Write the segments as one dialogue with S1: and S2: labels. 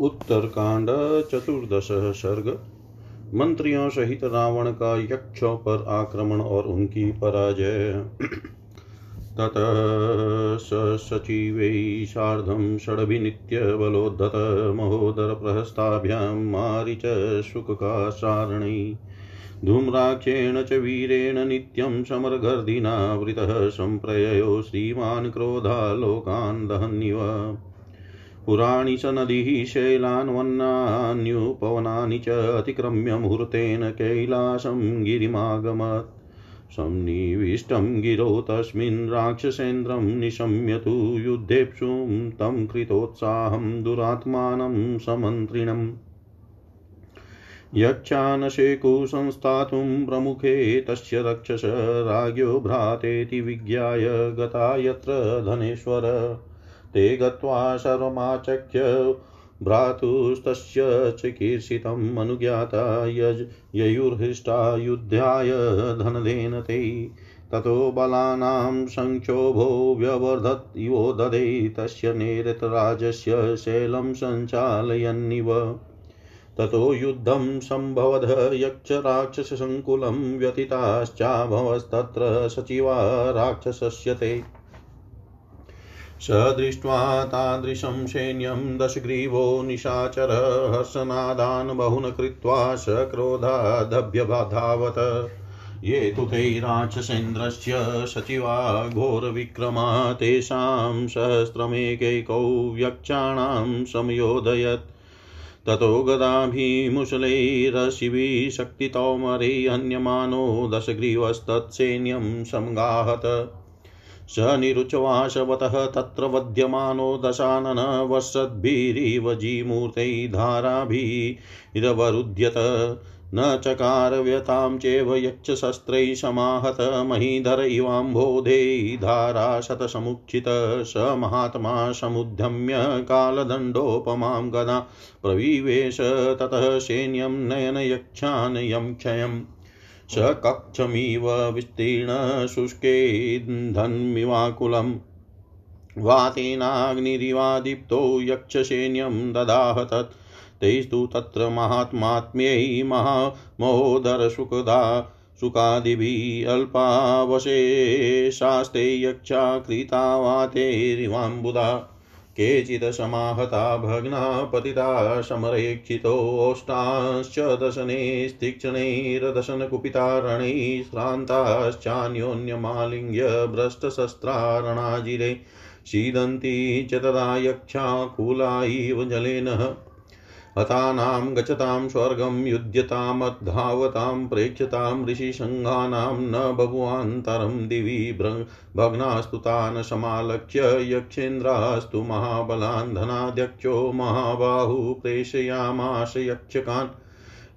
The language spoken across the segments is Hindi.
S1: उत्तरकांड, चतुर्दश सर्ग। मंत्रियों सहित रावण का यक्षों पर आक्रमण और उनकी पराजय। तत स सचिवै सार्धं षडभिनित्यबलोद्धत महोदरप्रहस्ताभ्यां मारिच शुककासारणै धूम्राक्षेण च वीरेण नित्यं समरगर्दिना वृतः सम्प्रययो श्रीमान् क्रोधालोकान् दहन्निव। पुराणि च नदीः शैलान्वन्नान्युपवनानि च अतिक्रम्य मुहूर्तेन कैलासं गिरिमागमत्। संनिविष्टं गिरौ तस्मिन् राक्षसेन्द्रं निशम्य तु युद्धेप्सुं तं कृतोत्साहं दुरात्मानं समन्त्रिणम्। यक्षानशेकुसंस्थातुं प्रमुखे तस्य रक्षस राज्ञो भ्रातेति विज्ञाय गता यत्र धनेश्वर। ते गत्वा सर्वमाचख्य भ्रातुस्तस्य चिकीर्षितम् अनुज्ञाता यज ययुर्हृष्टा युद्धाय धनदेन ते। ततो बलानां संक्षोभो व्यवर्धत् इवो ददे तस्य नेरतराजस्य शैलं सञ्चालयन्निव ततो युद्धं सम्भवद यक्षराक्षससङ्कुलं व्यथिताश्चाभवस्तत्र सचिवा राक्षसस्य ते। स दृष्ट्वा तादृशं सैन्यं दशग्रीवो निशाचर हर्षनादान् बहुन कृत्वा स क्रोधादभ्यधावत ये तु तै सचिवा घोरविक्रमा तेषां सहस्रमेकैकौ यक्षाणां समयोदयत्। ततो गदाभिमुशलैरशिभिः शक्तितौमरे हन्यमानो दशग्रीवस्तत्सैन्यं समगाहत स निरुचवाशवतः तत्र वध्यमानो दशानन वर्षद्भिरिव जीमूर्तै धाराभिरवरुध्यत न चकार व्यतां चैव यक्षशस्त्रैः समाहत महीधर इवाम्भोधे धारा शतसमुक्षित स महात्मा समुद्यम्य कालदण्डोपमां गदा। प्रविवेश ततः सैन्यं नयनयक्षान् यं क्षयम्। स कक्षमिव विस्तीर्णशुष्केन्धन्मिवाकुलम् वातेनाग्निरिवादीप्तो यक्षसैन्यं ददाह तत्। तैस्तु तत्र महात्मात्म्यै महामहोदरसुखदा सुखादिभिः अल्पावशेषास्ते यक्षा कृता वातेरिवाम्बुदा केचित् समाहता भग्ना पतिता समरेक्षितोष्टाश्च दशनैस्तीक्ष्णैरदशनकुपिता रणैः श्रान्ताश्चान्योन्यमालिङ्ग्य भ्रष्टशस्त्रारणाजिरे सीदन्ती च तदा यक्षाकुला इव जलेन हतानां गच्छतां स्वर्गं युध्यतामद्धावतां प्रेक्ष्यतां ऋषिसङ्घानां न भगवान्तरं दिवि भग्नास्तु तान् समालक्ष्य यक्षेन्द्रास्तु महाबलान्, धनाध्यक्षो महाबाहु प्रेषयामाश यक्षकान्।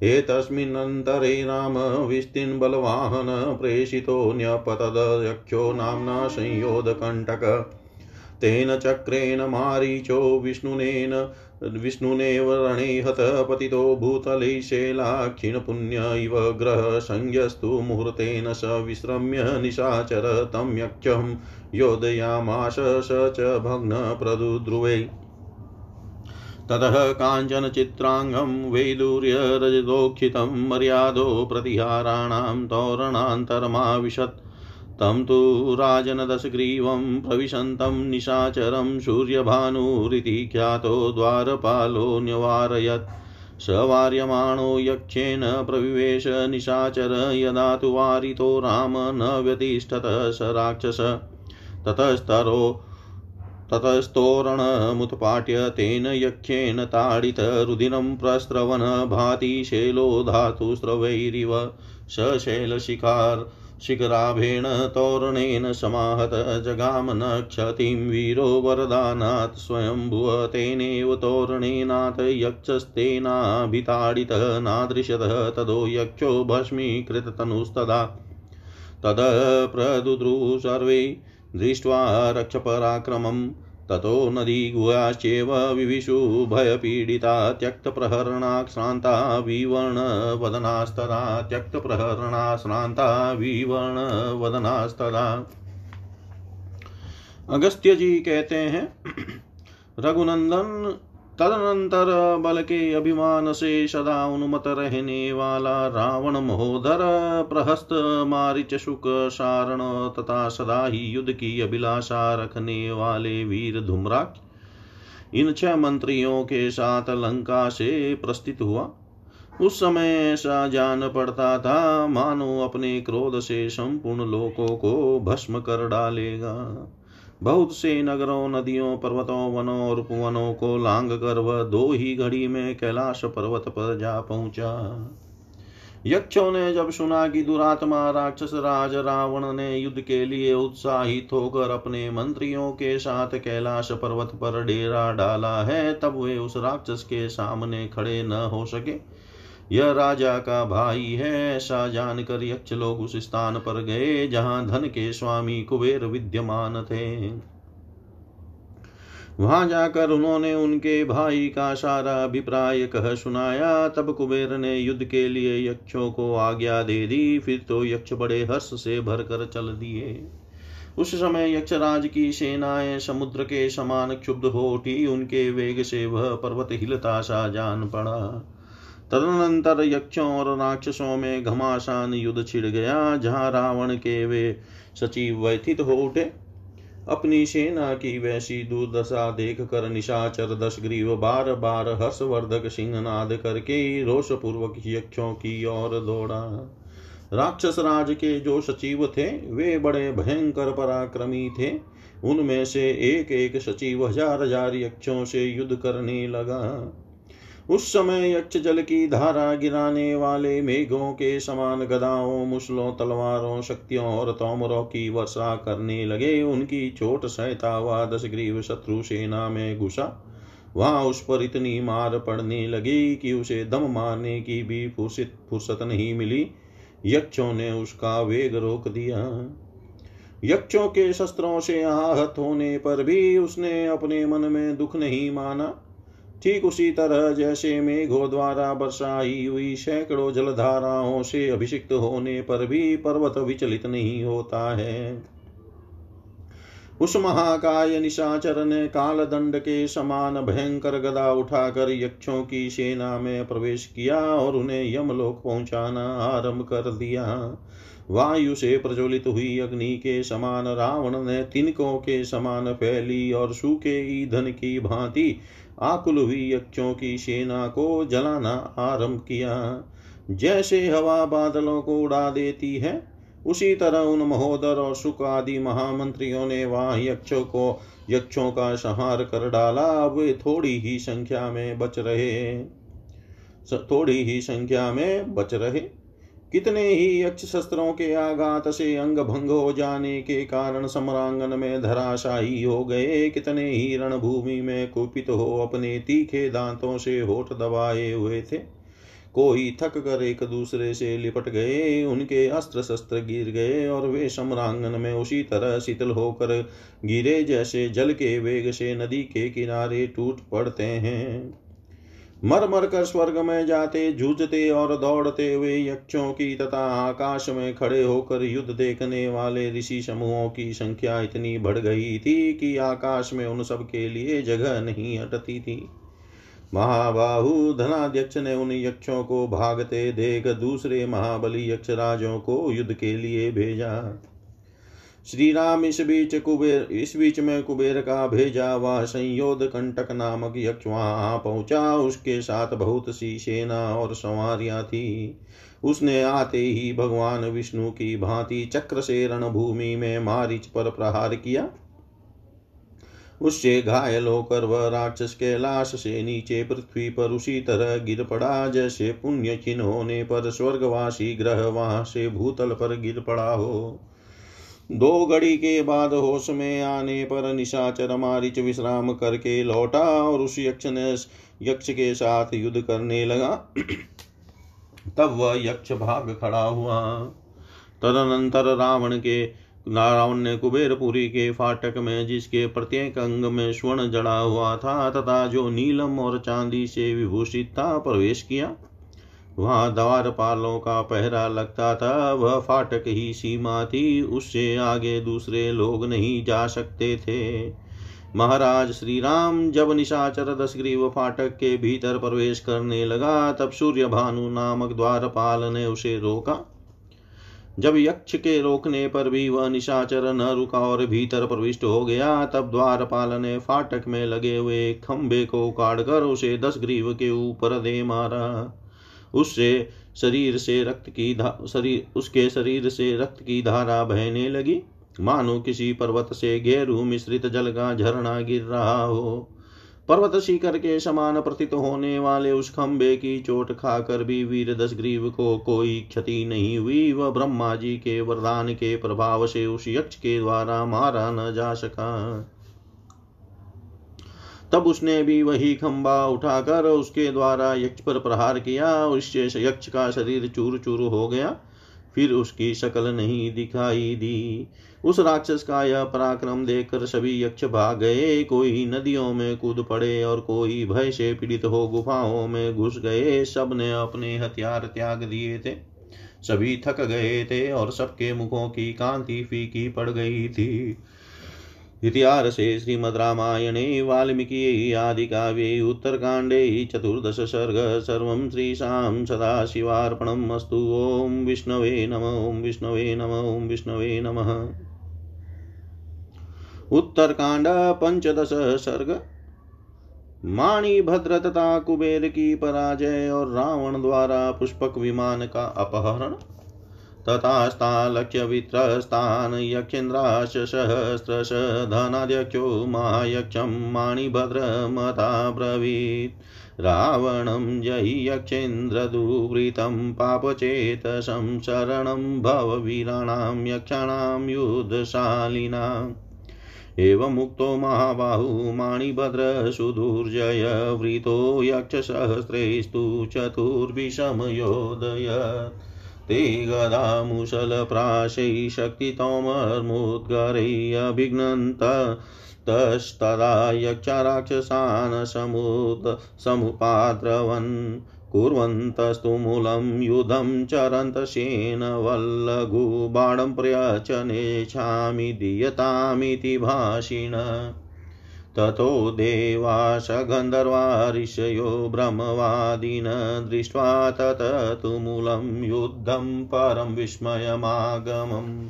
S1: एतस्मिन्नन्तरे राम विस्तीर्णबलवाहन प्रेषितो न्यपतदयक्षो नाम्ना संयोधकण्टक तेन चक्रेण मारीचो विष्णुनेन विष्णुनेव रणे हतः पतितो भूतले शैलाक्षिणपुण्य इव ग्रहसंज्ञस्तु मुहूर्तेन स विश्रम्य निशाचर तं यक्षं योधयामाश स च भग्नप्रदुध्रुवे ततः काञ्चनचित्राङ्गं वैदूर्यरजदोक्षितं मर्यादो प्रतिहाराणां तोरणान्तरमाविशत्। तं तु राजनदशग्रीवं प्रविशन्तं निशाचरं सूर्यभानुरिति ख्यातो द्वारपालो न्यवारयत्। स वार्यमाणो यक्षेण प्रविवेश निशाचर यदा तु वारितो राम न व्यतिष्ठत स राक्षस। ततस्तरो, ततस्तोरणमुत्पाट्य तेन यक्षेण ताडितरुदिनं प्रस्रवन् भाति शैलो धातुस्रवैरिव स शैलशिखार् शिखराभेण तोरणेन समाहत, जगाम न क्षतिं वीरो वरदानात् स्वयंभुव तेनेव तोरणेनाथ यक्षस्तेनाभिताडितः नादृश्यतः तदो यक्षो भस्मीकृततनुस्तदा। तद सर्वे दृष्ट्वा रक्षपराक्रमम् ततो नदीगुहाश्चैव विविशु भयपीडिता त्यक्तप्रहरणा श्रान्ता विवर्णवदनास्तदा त्यक्तप्रहरणा श्रान्ता विवर्णवदनास्तदा। अगस्त्य जी कहते हैं, रघुनंदन तदनंतर बल के अभिमान से सदा उन्मत रहने वाला रावण महोदर प्रहस्त मारिच शुक सारण तथा सदा ही युद्ध की अभिलाषा रखने वाले वीर धूम्राक्ष इन छह मंत्रियों के साथ लंका से प्रस्थित हुआ। उस समय ऐसा जान पड़ता था, मानो अपने क्रोध से संपूर्ण लोकों को भस्म कर डालेगा। बहुत से नगरों, नदियों, पर्वतों, वनों और उपवनों को लांग कर वह दो ही घड़ी में कैलाश पर्वत पर जा पहुँचा। यक्षों ने जब सुना कि दुरात्मा राक्षस राज रावण ने युद्ध के लिए उत्साहित होकर अपने मंत्रियों के साथ कैलाश पर्वत पर डेरा डाला है, तब वे उस राक्षस के सामने खड़े न हो सके। यह राजा का भाई है। ऐसा जानकर यक्ष लोग उस स्थान पर गए जहाँ धन के स्वामी कुबेर विद्यमान थे। वहाँ जाकर उन्होंने उनके भाई का सारा अभिप्राय कह सुनाया। तब कुबेर ने युद्ध के लिए यक्षों को आज्ञा दे दी। फिर तो यक्ष बड़े हर्ष से भरकर चल दिए। उस समय यक्षराज की सेनाएँ समुद्र के समान क्षुब्ध हो उठी। उनके वेग से वह पर्वत हिलता सा जान पड़ा। तदनंतर यक्षों और राक्षसों में घमासान युद्ध छिड़ गया, जहाँ रावण के वे सचिव व्यथित हो उठे। अपनी सेना की वैसी दुर्दशा देख कर निशाचर दस ग्रीव बार बार हर्षवर्धक सिंह नाद करके रोष पूर्वक यक्षों की ओर दौड़ा। राक्षस राज के जो सचिव थे, वे बड़े भयंकर पराक्रमी थे। उनमें से एक एक सचिव हज़ार हज़ार यक्षों से युद्ध करने लगा। उस समय यक्ष जल की धारा गिराने वाले मेघों के समान गदाओं, मुसलों, तलवारों, शक्तियों और तोमरों की वर्षा करने लगे। उनकी चोट सहता हुआ दस ग्रीव शत्रु सेना में घुसा। वहाँ उस पर इतनी मार पड़ने लगी कि उसे दम मारने की भी फुर्सत फुर्सत नहीं मिली। यक्षों ने उसका वेग रोक दिया। यक्षों के शस्त्रों से आहत होने पर भी उसने अपने मन में दुख नहीं माना। ठीक उसी तरह जैसे मेघों द्वारा बरसाई हुई सैकड़ों जलधाराओं से अभिषिक्त होने पर भी पर्वत विचलित नहीं होता है। उस महाकाय निशाचर ने काल दंड के समान भयंकर गदा उठाकर यक्षों की सेना में प्रवेश किया और उन्हें यमलोक पहुंचाना आरंभ कर दिया। वायु से प्रज्वलित हुई अग्नि के समान, रावण ने तिनकों के समान फैली और सूखे ईंधन की भांति आकुल हुई यक्षों की सेना को जलाना आरंभ किया। जैसे हवा बादलों को उड़ा देती है, उसी तरह उन महोदर और सुख आदि महामंत्रियों ने वहाँ यक्षों को, यक्षों का संहार कर डाला। वे थोड़ी ही संख्या में बच रहे। थोड़ी ही संख्या में बच रहे। कितने ही यक्ष शस्त्रों के आघात से अंग भंग हो जाने के कारण सम्रांगन में धराशाही हो गए। कितने ही रणभूमि में कुपित हो अपने तीखे दांतों से होठ दबाए हुए थे। कोई थक कर एक दूसरे से लिपट गए, उनके अस्त्र शस्त्र गिर गए और वे सम्रांगन में उसी तरह शीतल होकर गिरे जैसे जल के वेग से नदी के किनारे टूट पड़ते हैं। मर मर कर स्वर्ग में जाते, जूझते और दौड़ते हुए यक्षों की तथा आकाश में खड़े होकर युद्ध देखने वाले ऋषि समूहों की संख्या इतनी बढ़ गई थी कि आकाश में उन सब के लिए जगह नहीं हटती थी। महाबाहु धनाध्यक्ष ने उन यक्षों को भागते देख दूसरे महाबली यक्षराजों को युद्ध के लिए भेजा। श्री राम इस बीच कुबेर, इस बीच में कुबेर का भेजा वह संयोद कंटक नामक यक्ष वहाँ पहुँचा। उसके साथ बहुत सी सेना और सवारियाँ थी। उसने आते ही भगवान विष्णु की भांति चक्र से रणभूमि में मारिच पर प्रहार किया। उससे घायल होकर वह राक्षस के लाश से नीचे पृथ्वी पर उसी तरह गिर पड़ा, जैसे पुण्य चिन्ह होने पर स्वर्गवासी ग्रह वहाँ से भूतल पर गिर पड़ा हो। दो घड़ी के बाद होश में आने पर निशाचर मारिच विश्राम करके लौटा और उस यक्ष ने यक्ष के साथ युद्ध करने लगा। तब वह यक्ष भाग खड़ा हुआ। तदनंतर रावण के रावण ने कुबेरपुरी के फाटक में, जिसके प्रत्येक अंग में स्वर्ण जड़ा हुआ था, तथा जो नीलम और चांदी से विभूषित था, प्रवेश किया। वहाँ द्वारपालों का पहरा लगता था। वह फाटक ही सीमा थी, उससे आगे दूसरे लोग नहीं जा सकते थे। महाराज श्री राम जब निशाचर दशग्रीव फाटक के भीतर प्रवेश करने लगा, तब सूर्य भानु नामक द्वारपाल ने उसे रोका। जब यक्ष के रोकने पर भी वह निशाचर न रुका और भीतर प्रविष्ट हो गया, तब द्वारपाल ने फाटक में लगे हुए खंबे को काटकर उसे दस ग्रीव के ऊपर दे मारा। उससे शरीर से रक्त की शरीर उसके शरीर से रक्त की धारा बहने लगी। मानो किसी पर्वत से गेरू मिश्रित जल का झरना गिर रहा हो। पर्वत शिखर के समान प्रतीत होने वाले उस खंबे की चोट खाकर भी वीर दशग्रीव को कोई क्षति नहीं हुई। वह ब्रह्मा जी के वरदान के प्रभाव से उस यक्ष के द्वारा मारा न जा सका। तब उसने भी वही खंबा उठाकर उसके द्वारा यक्ष पर प्रहार किया उससे यक्ष का शरीर चूर चूर हो गया। फिर उसकी शकल नहीं दिखाई दी। उस राक्षस का यह पराक्रम देखकर सभी यक्ष भाग गए। कोई नदियों में कूद पड़े और कोई भय से पीड़ित हो गुफाओं में घुस गए। सबने अपने हथियार त्याग दिए थे। सभी थक गए थे और सबके मुखों की कांति फीकी पड़ गई थी। इतिहासे श्रीमद्रामायणे वाल्मीकि आदिकाव्ये उत्तरकाण्डे चतुर्दश सर्ग सर्वं श्रीशां सदाशिवार्पणम् अस्तु। ॐ विष्णवे नम, ॐ विष्णवे नम, ॐ विष्णवे नमः। उत्तरकांड पंचदश सर्ग। माणिभद्र तथा कुबेर की पराजय और रावण द्वारा पुष्पक विमान का अपहरण। तथास्तालक्ष्यवित्रस्तान् यक्षेन्द्राश सहस्रश धनाध्यक्षो महायक्षं माणिभद्रमता ब्रवीत् रावणं जयि यक्षेन्द्रदुवृतं पापचेतसं शरणं भववीराणां यक्षाणां युद्धशालिनाम् एवमुक्तो महाबाहु माणिभद्रसुदुर्जय वृतो यक्षसहस्रेस्तु चतुर्विषमयोदयत्। ते गदामुशलप्राशै शक्तितोमर्मुद्गरैरभिघ्नन्त तस्तदा यक्षाराक्षसान् समुद समुपाद्रवन् कुर्वन्तस्तु मूलं युधं चरन्तशेन वल्लघुबाणं प्रयचनेच्छामि दीयतामिति भाषिण ततो देवाश गन्धर्वा ऋषयो ब्रह्मवादिन दृष्ट्वा तत तु मूलं युद्धं परं विस्मयमागमम्।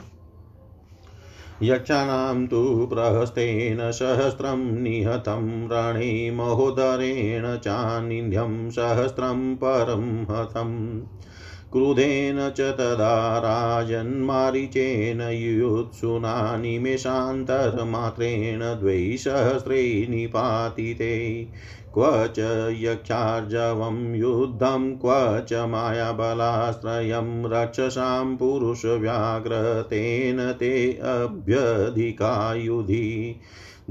S1: यक्षाणां तु प्रहस्तेन सहस्रं निहतं रणे महोदरेण चानिध्यं सहस्रं परं हतम्। क्रुधेन च तदा राजन्मारिचेन युयुत्सुना निमेषान्तरमात्रेण द्वैसहस्रे निपातिते क्व च यक्षार्जवं युद्धं, क्व च मायाबलाश्रयं रक्षसां पुरुषव्याघ्रतेन ते अभ्यधिकायुधि।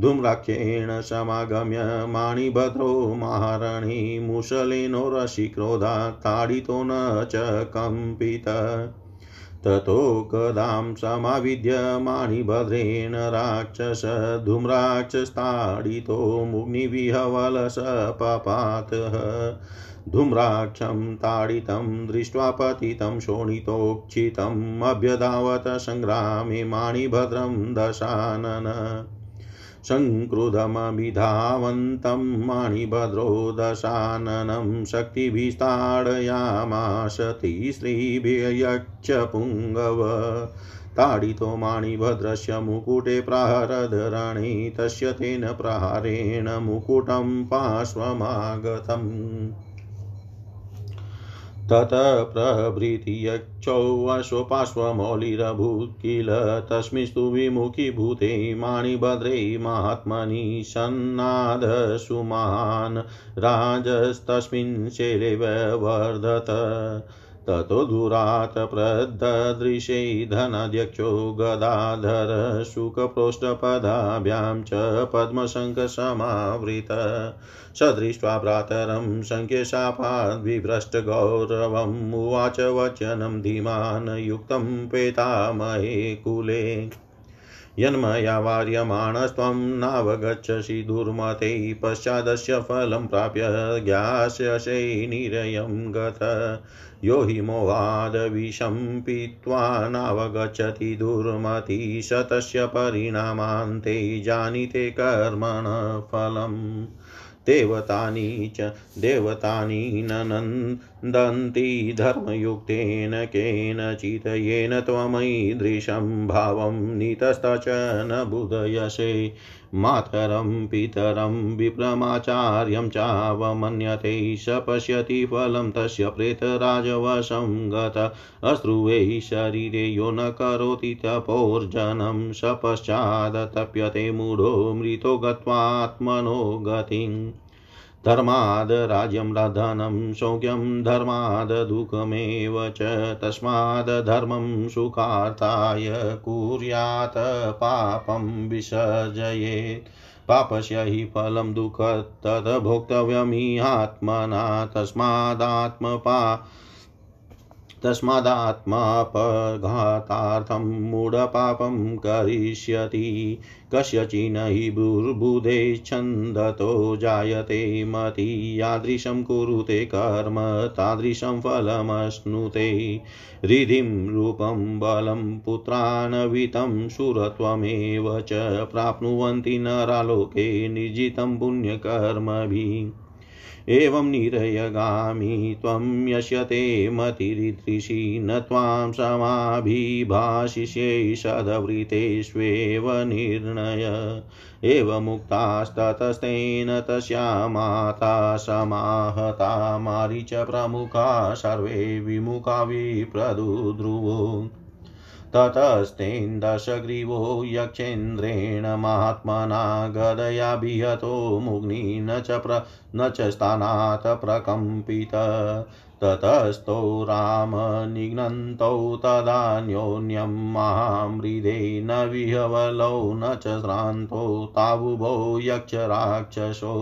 S1: धूम्राख्येण समागम्य माणिभद्रो महारणी मुशलेनो रसिक्रोधात् ताडितो न च कम्पित। ततो गदां समाविद्य माणिभद्रेण राक्षस धूम्राक्षस्ताडितो मुग्निविहवलसपपातः धूम्राक्षं ताडितं दृष्ट्वा पतितं शोणितोक्षितम् अभ्यधावत सङ्ग्रामे माणिभद्रं दशानन। सङ्क्रुधमभिधावन्तं मणिभद्रो दशाननं शक्तिभिस्ताडयामास पुङ्गव ताडितो माणिभद्रस्य मुकुटे प्रहरधरणे तस्य तेन प्रहारेण मुकुटं पार्श्वमागतम्। ततः प्रभृति किल तस्मिंस्तु विमुखीभूते माणिभद्रे महात्मनि सन्नादसुमान् राजस्तस्मिन् शैलेव वर्धत ततो दूरात् प्रददृशे धनाध्यक्षो गदाधर शुकप्रोष्ठपदाभ्यां च पद्मशङ्खसमावृत। स दृष्ट्वा भ्रातरं शङ्ख्यशापाद्विभ्रष्टगौरवम् उवाच वचनं धीमान् युक्तं पेतामहे कुले। यन्मया वार्यमाणस्त्वं नावगच्छसि दुर्मते पश्चादस्य फलं प्राप्य ज्ञास्यसे निरयं गत। यो हि मोहादविषं पीत्वा नावगच्छति दुर्मति शतस्य तस्य परिणामान्ते जानीते कर्मण फलम् देवतानि च देवतानि नन्दन्ति धर्मयुक्तेन केनचित् येन त्वमैदृशं भावं न बुधयसे। मातरं, पितरं विप्रमाचार्यं चावमन्यते स पश्यति फलं तस्य प्रेतराजवशं गत। अश्रुवै शरीरे यो न करोति तपोर्जनं स पश्चादतप्यते मूढो मृतो गत्वात्मनो गतिम्। धर्माद् राज्यं राधनं सौख्यं धर्माद् दुःखमेव च तस्माद् धर्मं सुखार्थाय कुर्यात् पापं विसर्जयेत्। पापस्य हि फलं दुःखं भोक्तव्यमिहात्मना तस्मादात्मपा तस्मादात्मापघातार्थं मूढपापं करिष्यति। कस्यचिन् हि बुर्बुधे छन्दतो जायते मति। यादृशं कुरुते कर्म, तादृशं फलमश्नुते। हृदिं रूपं बलं पुत्रानवितं सुरत्वमेव च प्राप्नुवन्ति नरालोके, निर्जितं पुण्यकर्मभिः। एवं निरयगामी त्वं यस्यते मतिरिदृशी न त्वां समाभिभाषिष्ये निर्णय। एवमुक्तास्ततस्तेन तस्या माता समाहता मारीच प्रमुखा सर्वे विमुखा विप्रदुध्रुवो ततस्तेन दशग्रीवो यक्षेन्द्रेण महात्मना गदया विहतो मुग्नि न च प्र न च स्थानात् प्रकम्पित। ततस्थौ रामनिघ्नन्तौ तदान्योन्यं महामृदे न विहवलौ न च श्रान्तौ तावुभौ यक्षराक्षसो।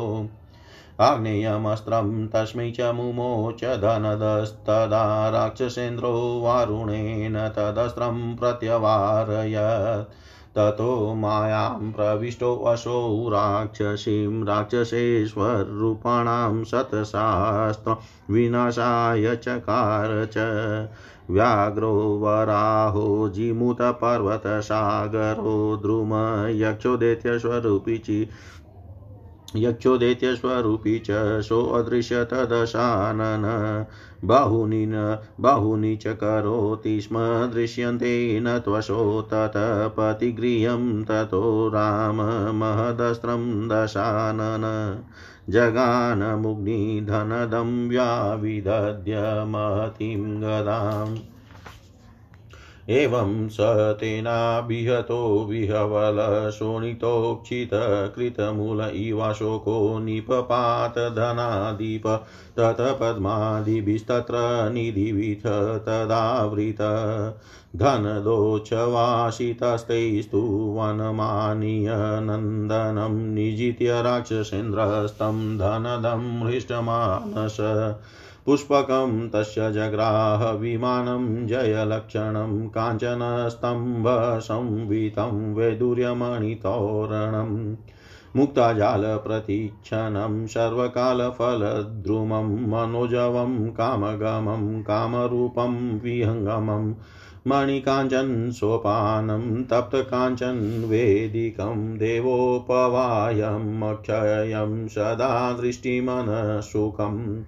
S1: आग्नेयमस्त्रं तस्मै च मुमोच धनदस्तदा राक्षसेन्द्रो वारुणेन तदस्त्रं प्रत्यवारयत्। ततो मायां प्रविष्टोऽसौ राक्षसीं, राक्षसेश्वररूपाणां शतशास्त्रं विनाशाय चकार च। व्याघ्रो वराहो जिमुतपर्वतसागरो द्रुम यक्षोदैत्यस्वरूपी यक्षोदैत्यस्वरूपी च सोऽदृश्य तदशानन। बाहुनि न बाहुनि च करोति स्म दृश्यन्ते न त्वशो ततः पतिगृहं ततो राम महदस्त्रं दशानन। जगानमुग्निधनदं व्याविदद्य महतीं गदाम्। एवं स तेनाभिहतो विहवलशोणितोक्षितकृतमूल इवाशोको निपपात धनाधिप ततः पद्मादिभिस्तत्र निधिविथ तदावृत। धनदोच्छवासितस्तैस्तु वनमानीय नन्दनं निजित्य राक्षसेन्द्रस्तं धनदं हृष्टमानस। पुष्पकं तस्य जग्राह विमानं जयलक्षणं काञ्चनस्तम्भसंवितं वैदुर्यमणितोरणम् मुक्ताजालप्रतीक्षणं सर्वकालफलद्रुमं मनोजवं कामगमं कामरूपं विहङ्गमं मणिकाञ्चन सोपानं तप्तकाञ्चन वेदिकं देवोपवायम् अक्षयं सदा दृष्टिमनसुखम्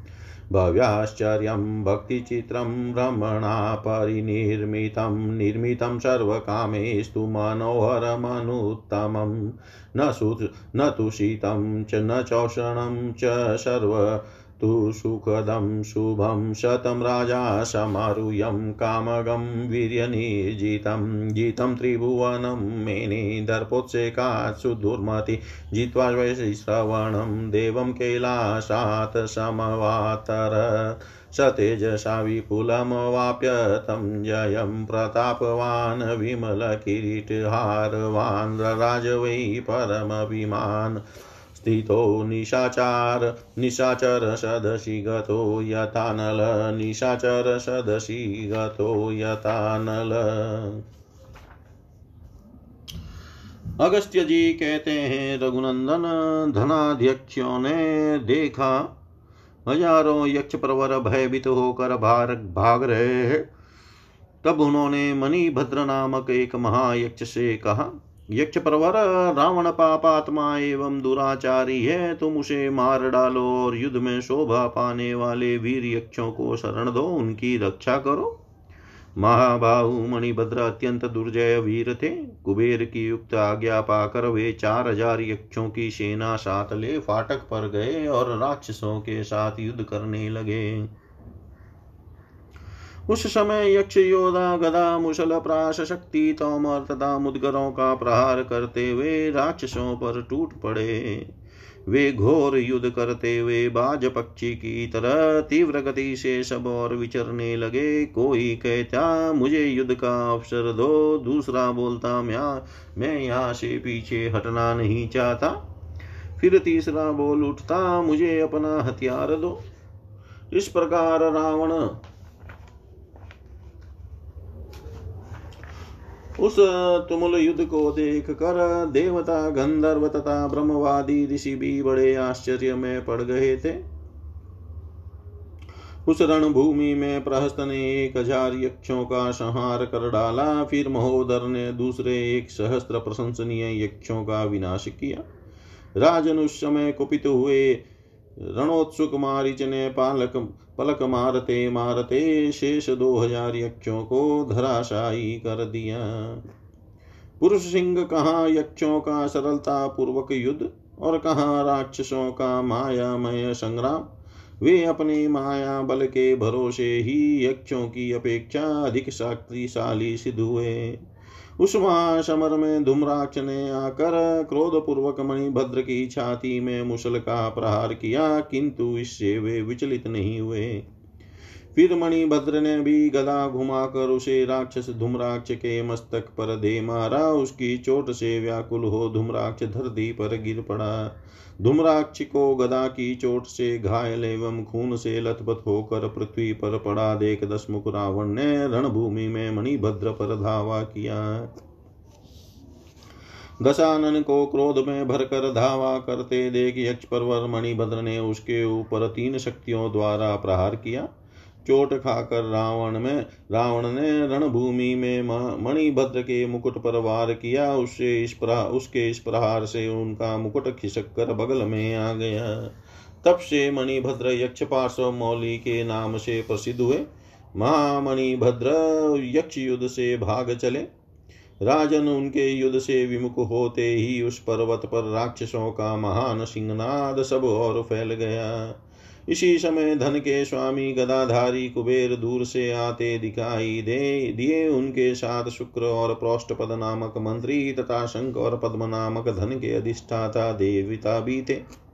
S1: भव्याश्चर्यं भक्तिचित्रं भ्रमणा परिनिर्मितं निर्मितं सर्वकामेस्तु मनोहरमनुत्तमं। न सु न तु शीतं च, न चोषणं च सर्व तु सुखदं शुभं शतं राजा समारुह्यं कामगं वीर्यनिर्जितं जितं त्रिभुवनं मेने दर्पोत्सेकात् सुदुर्मति जित्वा श्रवणं देवं कैलासात् समवातर स तेजसा विपुलमवाप्य तं जयं प्रतापवान् विमलकिरीटहारवान् राजवै परमभिमान् स्थितो निशाचार निशाचरसदसि गतो यथा नल निशाचरसदसि गतो यथा नल। अगस्त्य जी कहते हैं, रघुनंदन, धनाध्यक्षों ने देखा, हज़ारों यक्ष प्रवर भयभीत होकर भाग भाग रहे हैं। तब उन्होंने मणिभद्र नामक एक महायक्ष से कहा यक्ष प्रवर, रावण पापात्मा एवं दुराचारी है, तुम उसे मार डालो और युद्ध में शोभा पाने वाले वीर यक्षों को शरण दो, उनकी रक्षा करो। महाबाहु, मणिभद्र अत्यंत दुर्जय वीर थे। कुबेर की युक्त आज्ञा पाकर वे चार हज़ार यक्षों की सेना साथ ले फाटक पर गए और राक्षसों के साथ युद्ध करने लगे। उस समय यक्ष योदा गदा मुसल प्राश शक्ति तोमर तथा मुदगरों का प्रहार करते हुए राक्षसों पर टूट पड़े। वे घोर युद्ध करते हुए बाज पक्षी की तरह तीव्र गति से सब और विचरने लगे। कोई कहता, मुझे युद्ध का अवसर दो, दूसरा बोलता मैं मैं यहाँ से पीछे हटना नहीं चाहता। फिर तीसरा बोल उठता, मुझे अपना हथियार दो। इस प्रकार रावण उस तुमुल युद्ध को देख कर देवता गंधर्व तथा ब्रह्मवादी ऋषि भी बड़े आश्चर्य में पड़ गए थे। उस रणभूमि में प्रहस्त ने एक हज़ार यक्षों का संहार कर डाला, फिर महोदर ने दूसरे एक सहस्त्र प्रशंसनीय यक्षों का विनाश किया। राजन उस समय कुपित हुए रणोत्सुक मारिच ने पालक पलक मारते मारते शेष दो हज़ार यक्षों को धराशायी कर दिया। पुरुष सिंह कहाँ यक्षों का सरलता पूर्वक युद्ध और कहाँ राक्षसों का मायामय संग्राम? वे अपने माया बल के भरोसे ही यक्षों की अपेक्षा अधिक शक्तिशाली सिद्ध हुए। उस महासमर में धूम्राक्ष ने आकर क्रोध पूर्वक मणिभद्र की छाती में मुसल का प्रहार किया, किंतु इससे वे विचलित नहीं हुए। फिर मणिभद्र ने भी गदा घुमाकर उसे राक्षस धूम्राक्ष के मस्तक पर दे मारा। उसकी चोट से व्याकुल हो धूम्राक्ष धरती पर गिर पड़ा। धूम्राक्ष को गदा की चोट से घायल एवं खून से लथपथ होकर पृथ्वी पर पड़ा। देख दशमुख रावण ने रणभूमि में मणिभद्र पर धावा किया। दशानन को क्रोध में भरकर धावा करते देख यक्ष परवर मणिभद्र ने उसके ऊपर तीन शक्तियों द्वारा प्रहार किया। चोट खाकर रावण में, रावण ने रणभूमि में मणिभद्र के मुकुट पर वार किया। उससे इस प्रहार उसके इस प्रहार से उनका मुकुट खिसक कर बगल में आ गया। तब से मणिभद्र यक्ष पार्श्व मौली के नाम से प्रसिद्ध हुए। महामणिभद्र यक्ष युद्ध से भाग चले। राजन उनके युद्ध से विमुख होते ही उस पर्वत पर राक्षसों का महान सिंहनाद सब और फैल गया। इसी समय धन के स्वामी गदाधारी कुबेर दूर से आते दिखाई दे, दिए उनके साथ शुक्र और पद नामक मंत्री तथा शंख और पद्म नामक धन के अधिष्ठाता देविता भी थे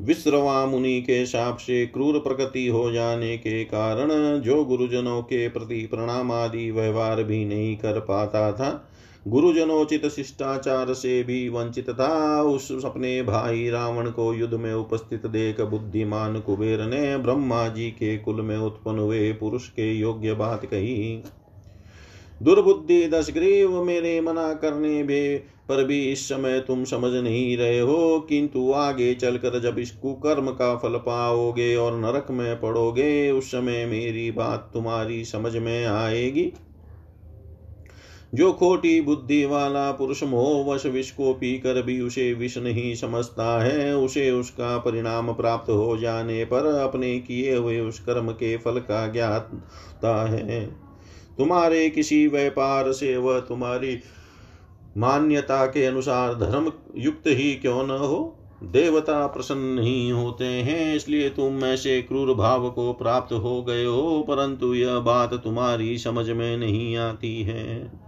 S1: विश्रवा मुनि के शाप से क्रूर प्रकृति हो जाने के कारण जो गुरुजनों के प्रति प्रणाम आदि व्यवहार भी नहीं कर पाता था गुरुजनोचित शिष्टाचार से भी वंचित था उस अपने भाई रावण को युद्ध में उपस्थित देख बुद्धिमान कुबेर ने ब्रह्मा जी के कुल में उत्पन्न हुए पुरुष के योग्य बात कही। दुर्बुद्धि दशग्रीव मेरे मना करने भी पर भी इस समय तुम समझ नहीं रहे हो, किंतु आगे चलकर जब इस कुकर्म का फल पाओगे और नरक में पड़ोगे, उस समय मेरी बात तुम्हारी समझ में आएगी। जो खोटी बुद्धि वाला पुरुष मोहवश विष को पीकर भी उसे विष नहीं समझता है, उसे उसका परिणाम प्राप्त हो जाने पर अपने किए हुए उस कर्म के फल का ज्ञाता है। तुम्हारे किसी व्यापार से वह तुम्हारी मान्यता के अनुसार धर्म युक्त ही क्यों न हो? देवता प्रसन्न नहीं होते हैं, इसलिए तुम ऐसे क्रूर भाव को प्राप्त हो गए हो, परंतु यह बात तुम्हारी समझ में नहीं आती है।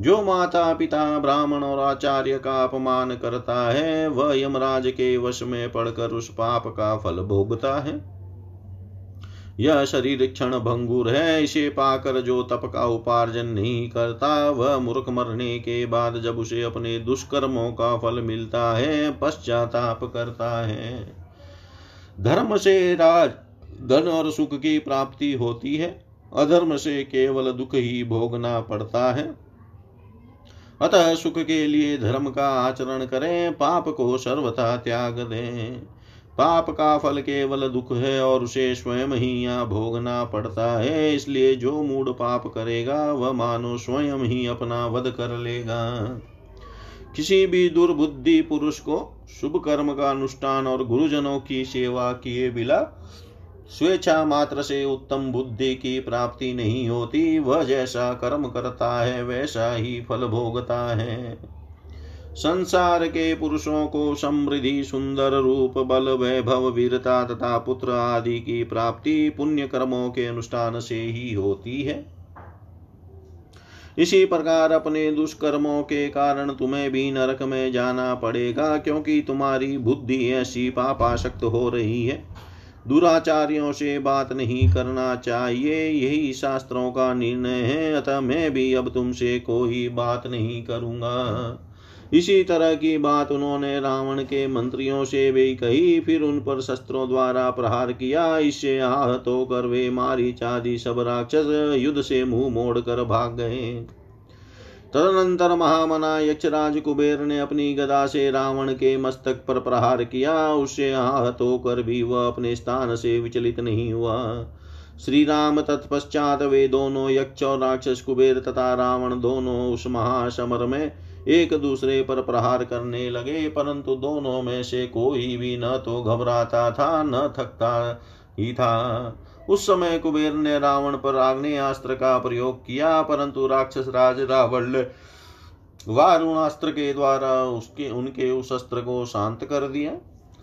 S1: जो माता पिता ब्राह्मण और आचार्य का अपमान करता है वह यमराज के वश में पड़कर उस पाप का फल भोगता है। यह शरीर क्षण भंगुर है, इसे पाकर जो तप का उपार्जन नहीं करता, वह मूर्ख मरने के बाद जब उसे अपने दुष्कर्मों का फल मिलता है, पश्चाताप करता है। धर्म से राज, धन और सुख की प्राप्ति होती है। अधर्म से केवल दुख ही भोगना पड़ता है। अतः सुख के लिए धर्म का आचरण करें, पाप को सर्वथा त्याग दें। पाप का फल केवल दुख है और उसे स्वयं ही यहाँ भोगना पड़ता है, इसलिए जो मूड पाप करेगा, वह मानो स्वयं ही अपना वध कर लेगा। किसी भी दुर्बुद्धि पुरुष को शुभ कर्म का अनुष्ठान और गुरुजनों की सेवा किए बिना स्वेच्छा मात्र से उत्तम बुद्धि की प्राप्ति नहीं होती, वह जैसा कर्म करता है, वैसा ही फल भोगता है। संसार के पुरुषों को समृद्धि, सुंदर रूप, बल, वैभव, वीरता तथा पुत्र आदि की प्राप्ति पुण्य कर्मों के अनुष्ठान से ही होती है। इसी प्रकार अपने दुष्कर्मों के कारण तुम्हें भी नरक में जाना पड़ेगा, क्योंकि तुम्हारी बुद्धि ऐसी पापाशक्त हो रही है। दुराचार्यों से बात नहीं करना चाहिए। यही शास्त्रों का निर्णय है। अतः मैं भी अब तुमसे कोई बात नहीं करूँगा। इसी तरह की बात उन्होंने रावण के मंत्रियों से भी कही। फिर उन पर शस्त्रों द्वारा प्रहार किया। इससे आहत होकर वे मारी चादी सब राक्षस युद्ध से मुँह मोड़ कर भाग गए। तदनंतर महामना यक्षराज कुबेर ने अपनी गदा से रावण के मस्तक पर प्रहार किया, उससे आहत होकर भी वह अपने स्थान से विचलित नहीं हुआ। श्री राम तत्पश्चात वे दोनों यक्ष और राक्षस कुबेर तथा रावण दोनों उस महासमर में एक दूसरे पर प्रहार करने लगे, परंतु दोनों में से कोई भी न तो घबराता था, न थकता ही था। उस समय कुबेर ने रावण पर आग्नेयास्त्र का प्रयोग किया, परंतु राक्षस राज रावण वारुणास्त्र के द्वारा उसके, उनके उस अस्त्र को शांत कर दिया।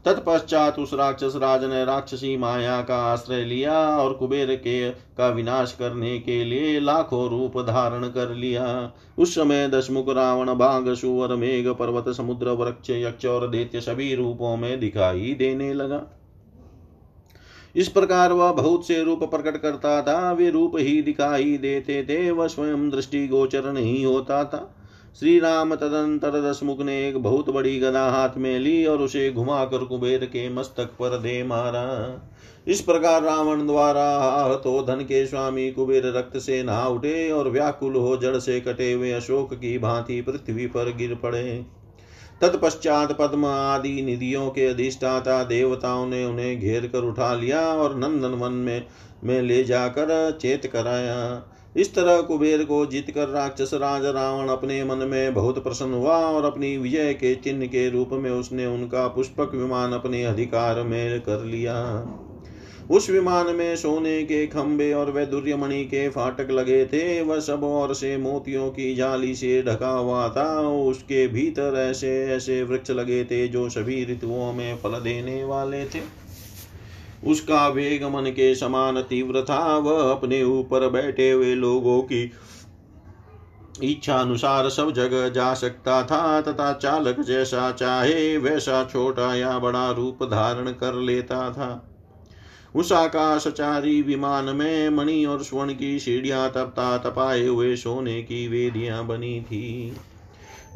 S1: तत्पश्चात उस राक्षस राज ने राक्षसी माया का आश्रय लिया और कुबेर के, का विनाश करने के लिए लाखों रूप धारण कर लिया। उस समय दशमुख, रावण, बाघ सुवर मेघ, पर्वत, समुद्र, वृक्ष, यक्ष और दैत्य सभी रूपों में दिखाई देने लगा। इस प्रकार वह बहुत से रूप प्रकट करता था, वे रूप ही दिखाई देते थे, वह स्वयं दृष्टि गोचर नहीं होता था। श्री राम तदंतर दसमुख ने एक बहुत बड़ी गदा हाथ में ली और उसे घुमाकर कुबेर के मस्तक पर दे मारा। इस प्रकार रावण द्वारा तो धन के स्वामी कुबेर रक्त से नहा उठे और व्याकुल हो जड़ से कटे हुए अशोक की भांति पृथ्वी पर गिर पड़े। तत्पश्चात पद्म आदि निधियों के अधिष्ठाता देवताओं ने उन्हें घेर कर उठा लिया और नंदन वन में में ले जाकर चेत कराया। इस तरह कुबेर को जीत कर राक्षस राज रावण अपने मन में बहुत प्रसन्न हुआ और अपनी विजय के चिन्ह के रूप में उसने उनका पुष्पक विमान अपने अधिकार में कर लिया। उस विमान में सोने के खंबे और वैदुर्यमणि के फाटक लगे थे। वह सब और से मोतियों की जाली से ढका हुआ था। उसके भीतर ऐसे ऐसे वृक्ष लगे थे जो सभी ऋतुओं में फल देने वाले थे। उसका वेग मन के समान तीव्र था। वह अपने ऊपर बैठे हुए लोगों की इच्छा अनुसार सब जगह जा सकता था तथा चालक जैसा चाहे वैसा छोटा या बड़ा रूप धारण कर लेता था। उस आकाशचारी विमान में मणि और स्वर्ण की सीढ़ियाँ तपता तपाए हुए सोने की वेदियाँ बनी थी।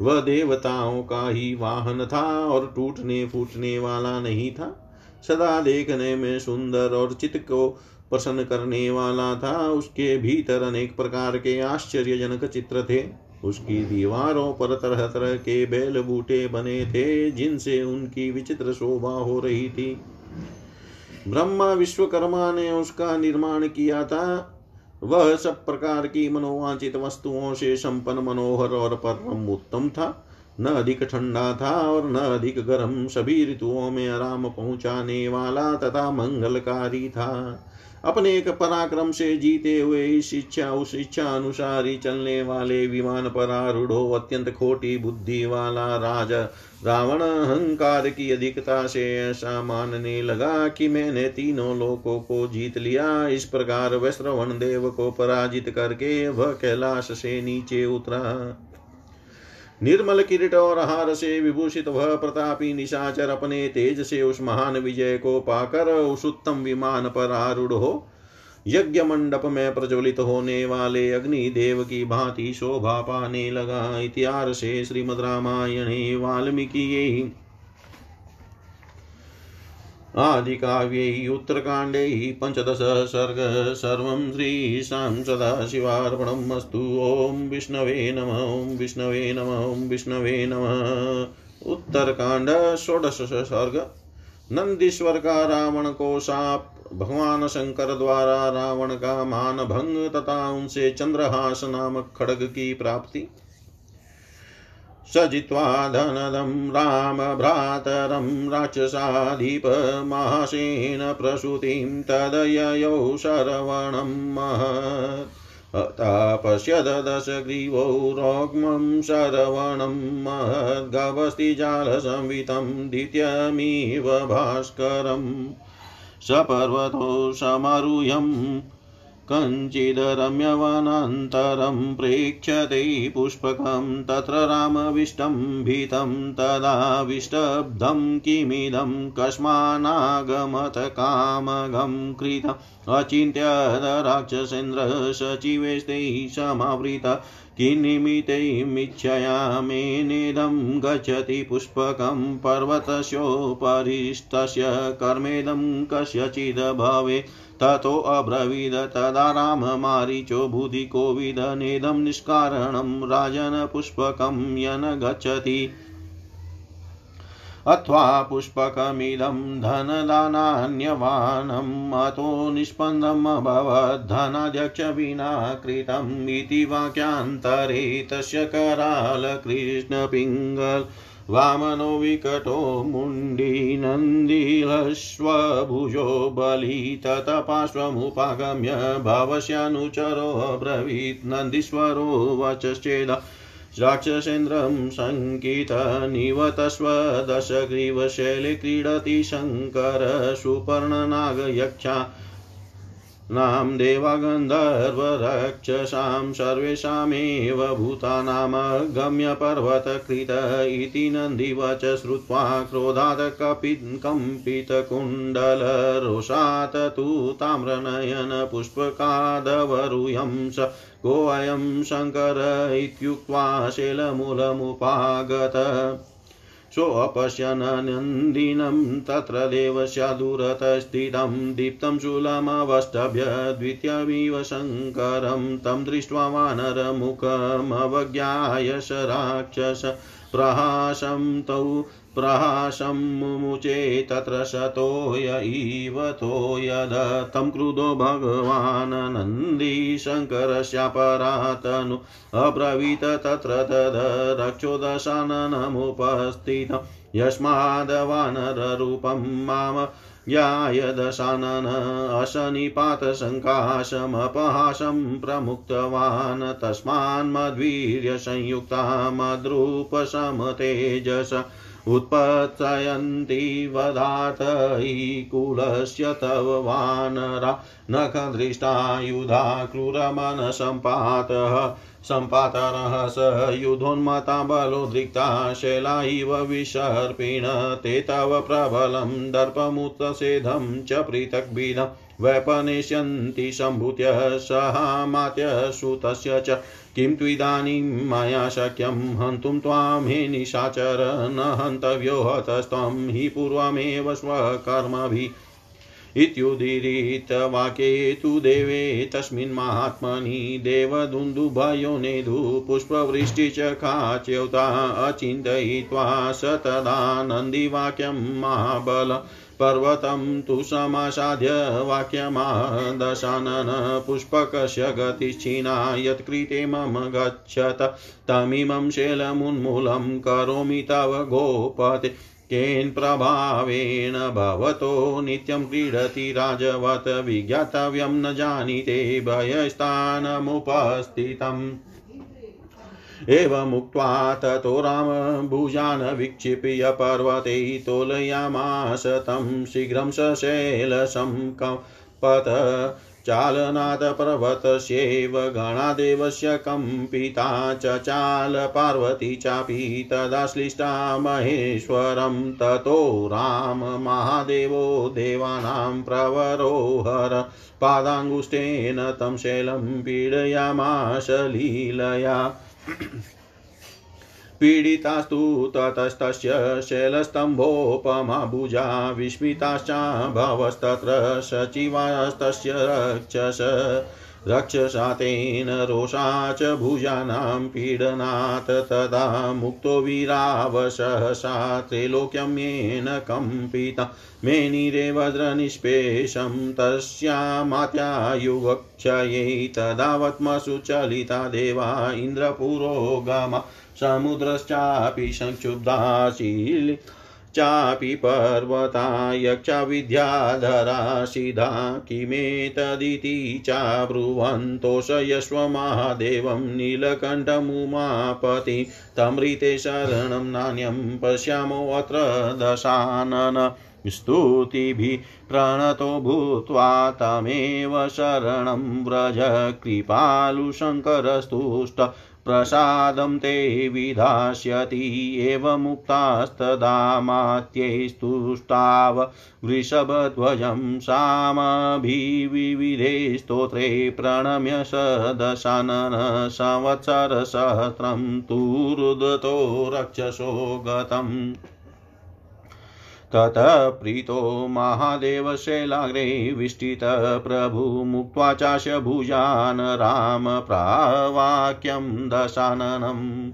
S1: वह देवताओं का ही वाहन था और टूटने फूटने वाला नहीं था। सदा देखने में सुंदर और चित्त को प्रसन्न करने वाला था। उसके भीतर अनेक प्रकार के आश्चर्यजनक चित्र थे। उसकी दीवारों पर तरह तरह के बैल बूटे बने थे, जिनसे उनकी विचित्र शोभा हो रही थी। ब्रह्मा विश्वकर्मा ने उसका निर्माण किया था। वह सब प्रकार की मनोवांचित वस्तुओं से संपन्न, मनोहर और परम उत्तम था। न अधिक ठंडा था और न अधिक गर्म। सभी ऋतुओं में आराम पहुँचाने वाला तथा मंगलकारी था। अपने एक पराक्रम से जीते हुए इच्छा, उस इच्छा अनुसार ही चलने वाले विमान पर आरूढ़ अत्यंत खोटी बुद्धि वाला राज। रावण अहंकार की अधिकता से ऐसा मानने लगा कि मैंने तीनों लोकों को जीत लिया। इस प्रकार वैश्रवण देव को पराजित करके वह कैलाश से नीचे उतरा। निर्मल किरीट और हार से विभूषित वह प्रतापी निशाचर अपने तेज से उस महान विजय को पाकर उस उत्तम विमान पर आरूढ़ हो। यज्ञ मंडप में प्रज्वलित होने वाले अग्नि देव की भांति शोभा पाने लगा। इतिहास से श्रीमद रामायणे वाल्मीकि आदिकाव्यै उत्तरकाण्डे पञ्चदश सर्ग सर्वं श्रीशां सदाशिवार्पणम् अस्तु। ॐ विष्णवे नम, ॐ विष्णवे नम, ॐ विष्णवे नमः। उत्तरकाण्ड षोडश सर्ग नंदीश्वर का रावण को साप भगवान शंकर द्वारा रावण का मान भंग तथा उनसे चंद्रहास नामक खड़ग की प्राप्ति। स जित्वा धनदं रामभ्रातरं राक्षसाधिपमासेन प्रसूतिं तदययौ शरवणं महत्। पश्यद दशग्रीवौ रोग्मं शरवणं महद्गवस्तिजालसंवितं द्वितीयमिव भास्करम् सपर्वतो समारुह्यम् कञ्चिदरम्यवनान्तरं प्रेक्षते पुष्पकं तत्र रामविष्टं भीतं तदाविष्टब्धं किमिदं कस्मानागमत कामगं कृतम् अचिन्त्य सचिवेस्ते समावृता। किन्निमितैमिच्छयामेनेदं गच्छति पुष्पकं पर्वतस्योपरिष्टस्य कर्मेदं कस्यचिद् भवे ततोऽब्रवीद तदा राममारीचो नेदम निष्कारणं राजन पुष्पक यन गच्छति अथवा पुष्पकमिदं धनदानान्यवानम् अतो निष्पन्दम् अभवत् धनाध्यक्षविना कृतम् इति वाक्यान्तरे तस्य करालकृष्णपिङ्गल् वामनो विकटो मुण्डी नन्दिलश्वभुजो बली ततः पार्श्वमुपागम्य भवस्यानुचरोऽब्रवीत् नन्दीश्वरो वचश्चेद राक्षसेन्द्रं शङ्कितनिवतस्व दशग्रीवशैले क्रीडति शङ्कर सुपर्णनागयक्षा नाम देवागन्धर्वरक्षसां सर्वेषामेव भूतानामगम्य पर्वतकृत इति नन्दिवच श्रुत्वा क्रोधात् कपि कम्पितकुण्डलरोषात् तु ताम्रनयन पुष्पकादवरुयं स कोऽयं शङ्कर इत्युक्त्वा शैलमूलमुपागत सोऽपश्यन् नन्दिनं तत्र देवस्यादुरतस्थितं दीप्तं शूलमवष्टभ्य द्वितीयमिव शङ्करं तं दृष्ट्वा वानरमुखमवज्ञाय स राक्षस प्रहासं तौ प्रहासं मुमुचे तत्र शतोय इव तोयद तं क्रुधो भगवान् नन्दीशङ्करस्यापरातनु अब्रवीत तत्र तद। रक्षोदशाननमुपस्थितं यस्मादवानररूपं माम ज्ञायदशानन अशनिपातसङ्काशमपहासं प्रमुक्तवान् तस्मान्मद्वीर्यसंयुक्ता मद्रूपसमतेजस उत्पत्सयन्ति वदातैकुलस्य तव वानरा। नखदृष्टायुधा क्रूरमनसम्पातः सम्पातरः स युधोन्मता बलोद्रिक्ता शैला इव विसर्पिण ते तव प्रबलं दर्पमुत्सेधं च पृथग्भिदम् वैपनेष्यन्ति सम्भूत्य सहामात्यसुतस्य च। किं त्विदानीं मया शक्यं हन्तुं त्वां हि निशाचर न हन्तव्यो हतस्त्वं हि पूर्वमेव स्वकर्मभिः। इत्युदीरितवाक्ये तु देवे तस्मिन् महात्मनि देवदुन्दुभयो नेधु पुष्पवृष्टि काच्यौता अचिन्तयित्वा स तदा नन्दिवाक्यं महाबल पर्वतं तु समासाद्य वाक्यमादशानन पुष्पकस्य गतिश्चिना यत्कृते मम गच्छत। तमिमं शैलमुन्मूलं करोमि तव गोपते। केन प्रभावेण भवतो नित्यं क्रीडति राजवत्। विज्ञातव्यं न जानीते भयस्थानमुपस्थितम्। एवमुक्त्वा ततो रामभुजान् विक्षिप्य पर्वते तोलयामास तं शीघ्रं सशैलशं कपत चालनात् पर्वतस्यैव गणादेवस्य कम्पिता चचाल पार्वती चापि तदा श्लिष्टा महेश्वरं। ततो राम महादेवो देवानां प्रवरोहर पादाङ्गुष्ठेन तं शैलं पीडयामाश लीलया। पीडितास्तु ततस्तस्य शैलस्तम्भोपमा भुजा विस्मिताश्चाभवस्तत्र सचिवास्तस्य रक्षस। रक्षसा तेन रोषा च भुजानां पीडनात् तदा मुक्तो वीरावसहसा त्रैलोक्यं येन कम्पिता। मेनिरे वज्रनिष्पेषं तस्यामात्यायुवक्षये तदावत्मसु चलिता देवा इन्द्रपुरोगमा। समुद्रश्चापि संक्षुब्धाशीलि चापि पर्वता यक्षा विद्याधरा सिधा किमेतदिति चाब्रुवन्तोषयश्वमादेवं नीलकण्ठमुमापति तमृते शरणं नान्यं पश्यामोऽत्र दशानन। स्तुतिभिः प्रणतो भूत्वा तमेव शरणं व्रज कृपालुशङ्करस्तुष्ट प्रसादं ते विधास्यति एवमुक्तास्तदामात्यैस्तुष्टाव वृषभध्वजं सामभिविविधे स्तोत्रे प्रणम्य सदशानन संवत्सरसहस्रं तु रुदतो रक्षसो गतम्। ततः प्रीतो महादेवशैलाग्रे विष्टितप्रभुमुक्त्वा चाश भुजान् राम प्रावाक्यं दशाननम्।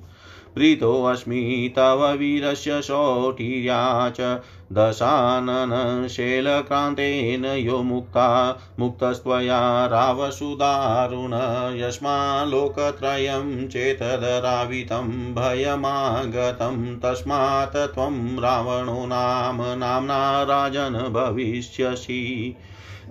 S1: प्रीतोऽस्मि तव वीरस्य शौटिर्या च दशाननशैलक्रान्तेन यो मुक्ता, मुक्तस्त्वया रावसुदारुण यस्माल्लोकत्रयं चेतदरावितं भयमागतं, तस्मात् त्वं रावणो नाम नाम्ना राजन् भविष्यसि।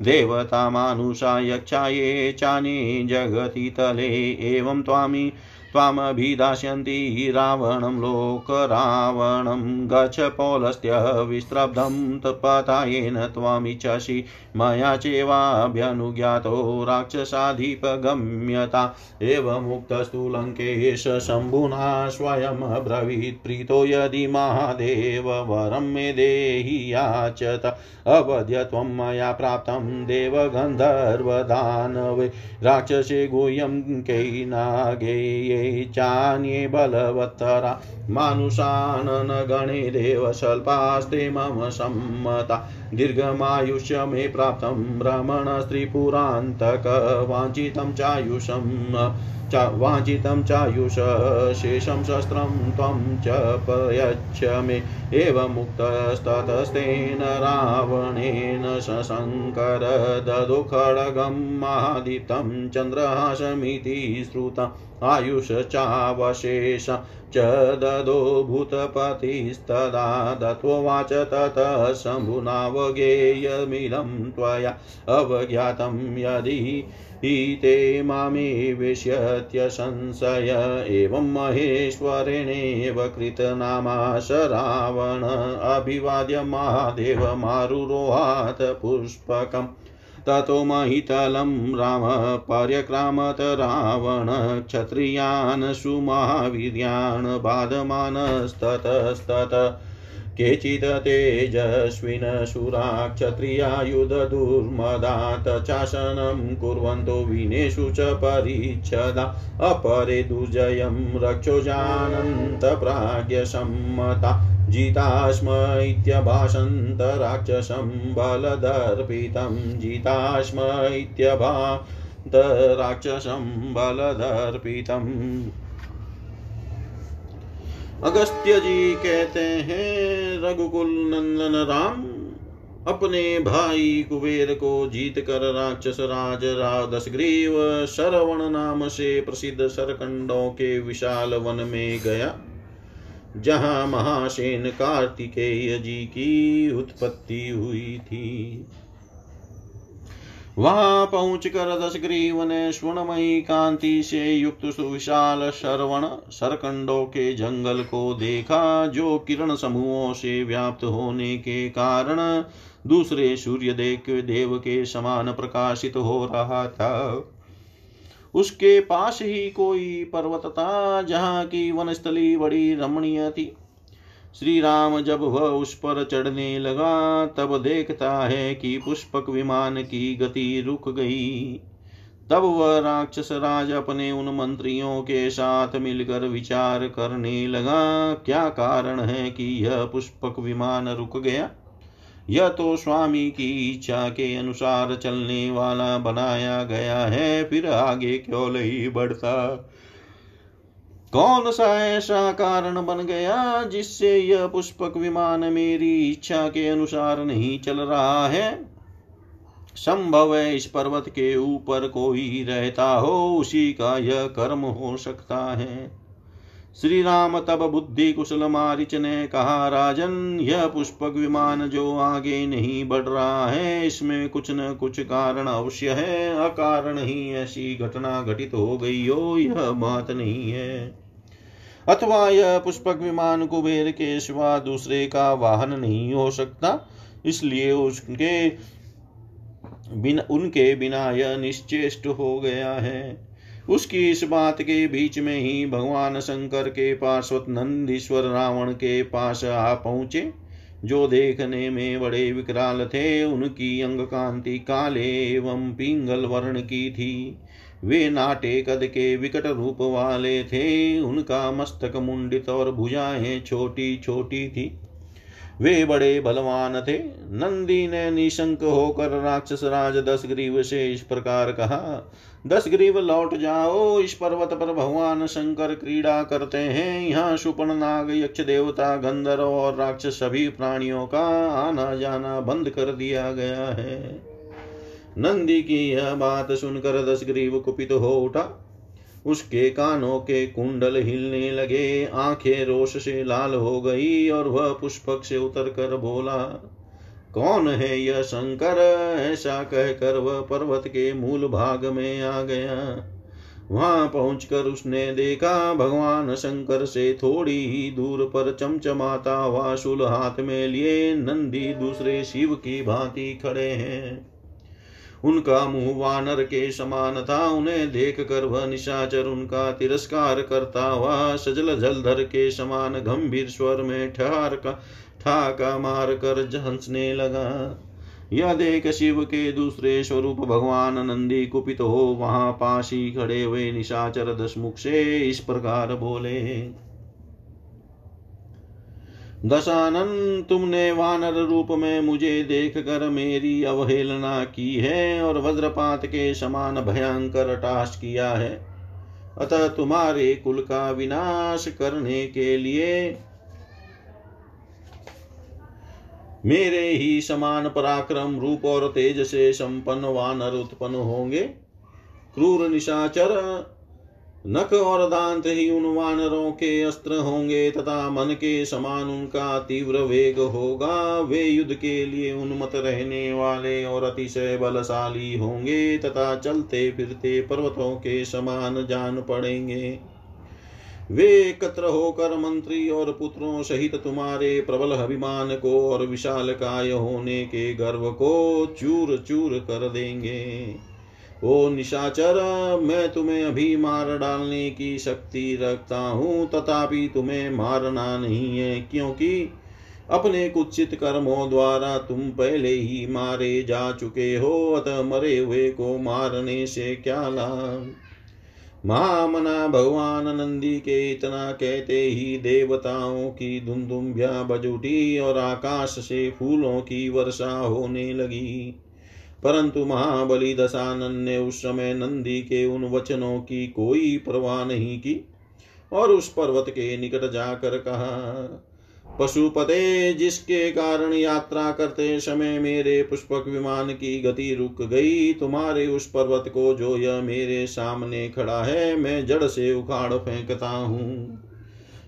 S1: देवतामानुषा यक्षा ये चाने जगति तले, एवं त्वामि त्वामभिदास्यन्ति रावणं लोकरावणं गच्छ पौलस्त्य विस्त्रब्धं तत्पतायेन त्वमिच्छसि। मया चैवाभ्यनुज्ञातो राक्षसाधिपगम्यता। एवमुक्तस्तु लङ्केश शम्भुना स्वयमब्रवीत् प्रीतो यदि महादेव वरं मे देहि याचत। अवध्य त्वं मया प्राप्तं देवगन्धर्वदानवे। राक्षसे गुह्यं कैनागेये चान्ये बलवत्तरा। मानुषाननगणेदेव स्वल्पास्ते मम सम्मता। दीर्घमायुष्य मे प्राप्तं भ्रमणस्त्रिपुरान्तक वाञ्छितं चायुषम् वाञ्छितं चायुष शेषं शस्त्रं त्वं च प्रयच्छ मे एवमुक्तस्ततस्तेन रावणेन सशङ्कर ददो खड्गं चन्द्रहासमिति श्रुतम्। आयुष चावशेष च ददो भूतपतिस्तदा दत्ववाच ततः शम्भुनावगेयमिदं त्वया अवज्ञातं यदि ईते मामेवेश्यत्यसंशय एवं महेश्वरेणेव कृतनामाश रावण अभिवाद्य महादेवमारुरोहात् पुष्पकम्। ततो महितलं राम पर्यक्रामत रावण क्षत्रियान् सुमहावीर्यान् बाधमानस्ततस्तत। केचित् तेजस्विन शुरा क्षत्रियायुधदुर्मदात् चासनं कुर्वन्तो विनेषु च परिच्छदा अपरे दुर्जयं रक्षोजानन्तप्राज्ञसम्मता जितास्म इत्यभाषन्त राक्षसं बलदर्पितं जितास्म इत्यभान्त राक्षसं बलदर्पितम् अगस्त्य जी कहते हैं, रघुकुल नंदन राम, अपने भाई कुबेर को जीत कर राक्षस राज दशग्रीव सरवण नाम से प्रसिद्ध सरकंडों के विशाल वन में गया, जहाँ महासेन कार्तिकेय जी की उत्पत्ति हुई थी। वहाँ पहुंचकर दशग्रीव ने स्वर्णमयी कांति से युक्त सुविशाल श्रवण सरकंडों के जंगल को देखा, जो किरण समूहों से व्याप्त होने के कारण दूसरे सूर्य देव के समान प्रकाशित हो रहा था। उसके पास ही कोई पर्वत था, जहाँ की वनस्थली बड़ी रमणीय थी। श्री राम जब वह उस पर चढ़ने लगा, तब देखता है कि पुष्पक विमान की गति रुक गई। तब वह राक्षस राज अपने उन मंत्रियों के साथ मिलकर विचार करने लगा, क्या कारण है कि यह पुष्पक विमान रुक गया? यह तो स्वामी की इच्छा के अनुसार चलने वाला बनाया गया है, फिर आगे क्यों नहीं बढ़ता? कौन सा ऐसा कारण बन गया जिससे यह पुष्पक विमान मेरी इच्छा के अनुसार नहीं चल रहा है? संभव है इस पर्वत के ऊपर कोई रहता हो, उसी का यह कर्म हो सकता है। श्री राम तब बुद्धि कुशल मारिच ने कहा, राजन, यह पुष्पक विमान जो आगे नहीं बढ़ रहा है, इसमें कुछ न कुछ कारण अवश्य है, अकारण ही ऐसी घटना घटित हो गई हो, यह बात नहीं है। अथवा यह पुष्पक विमान कुबेर के सिवा दूसरे का वाहन नहीं हो सकता, इसलिए उसके बिन, उनके बिना यह निश्चेष्ट हो गया है। उसकी इस बात के बीच में ही भगवान शंकर के पार्श्वत नंदीश्वर रावण के पास आ पहुँचे, जो देखने में बड़े विकराल थे। उनकी अंग कांति काले एवं पिंगल वर्ण की थी। वे नाटे कद के विकट रूप वाले थे। उनका मस्तक मुंडित और भुजाएँ छोटी छोटी थी। वे बड़े बलवान थे। नंदी ने निशंक होकर राक्षस राज दस ग्रीव से इस प्रकार कहा दस ग्रीव लौट जाओ, इस पर्वत पर भगवान शंकर क्रीड़ा करते हैं। यहाँ सुपन नाग, यक्ष देवता, गंधर्व और राक्षस सभी प्राणियों का आना जाना बंद कर दिया गया है। नंदी की यह बात सुनकर दस ग्रीव कुपित हो उठा। उसके कानों के कुंडल हिलने लगे, आँखें रोष से लाल हो गई और वह पुष्पक से उतर कर बोला कौन है यह शंकर? ऐसा कहकर वह पर्वत के मूल भाग में आ गया। वहाँ पहुंचकर उसने देखा, भगवान शंकर से थोड़ी ही दूर पर चमचमाता वासुल हाथ में लिए नंदी दूसरे शिव की भांति खड़े हैं। उनका मुँह वानर के समान था। उन्हें देख कर वह निशाचर, उनका तिरस्कार करता हुआ सजल जलधर के समान गंभीर स्वर में ठहर का ठाका मार कर हंसने लगा। यह देख शिव के दूसरे स्वरूप भगवान नंदी कुपित हो वहाँ पासी खड़े हुए निशाचर दशमुख से इस प्रकार बोले दशानन तुमने वानर रूप में मुझे देख कर मेरी अवहेलना की है और वज्रपात के समान भयंकर टाश किया है। अतः तुम्हारे कुल का विनाश करने के लिए मेरे ही समान पराक्रम रूप और तेज से संपन्न वानर उत्पन्न होंगे। क्रूर निशाचर नख और दांत ही उन वानरों के अस्त्र होंगे, तथा मन के समान उनका तीव्र वेग होगा। वे युद्ध के लिए उन्मत रहने वाले और अतिशय बलशाली होंगे, तथा चलते फिरते पर्वतों के समान जान पड़ेंगे। वे एकत्र होकर मंत्री और पुत्रों सहित तुम्हारे प्रबल अभिमान को और विशाल काय होने के गर्व को चूर चूर कर देंगे। ओ निशाचर, मैं तुम्हें अभी मार डालने की शक्ति रखता हूँ, तथापि तुम्हें मारना नहीं है, क्योंकि अपने कुचित कर्मों द्वारा तुम पहले ही मारे जा चुके हो, अतः मरे हुए को मारने से क्या लाभ? महामना भगवान नंदी के इतना कहते ही देवताओं की धुमधुम्भ्या बजुटी और आकाश से फूलों की वर्षा होने लगी। परंतु महाबली दशानन ने उस समय नंदी के उन वचनों की कोई परवाह नहीं की और उस पर्वत के निकट जाकर कहा, पशुपते, जिसके कारण यात्रा करते समय मेरे पुष्पक विमान की गति रुक गई, तुम्हारे उस पर्वत को जो यह मेरे सामने खड़ा है, मैं जड़ से उखाड़ फेंकता हूँ।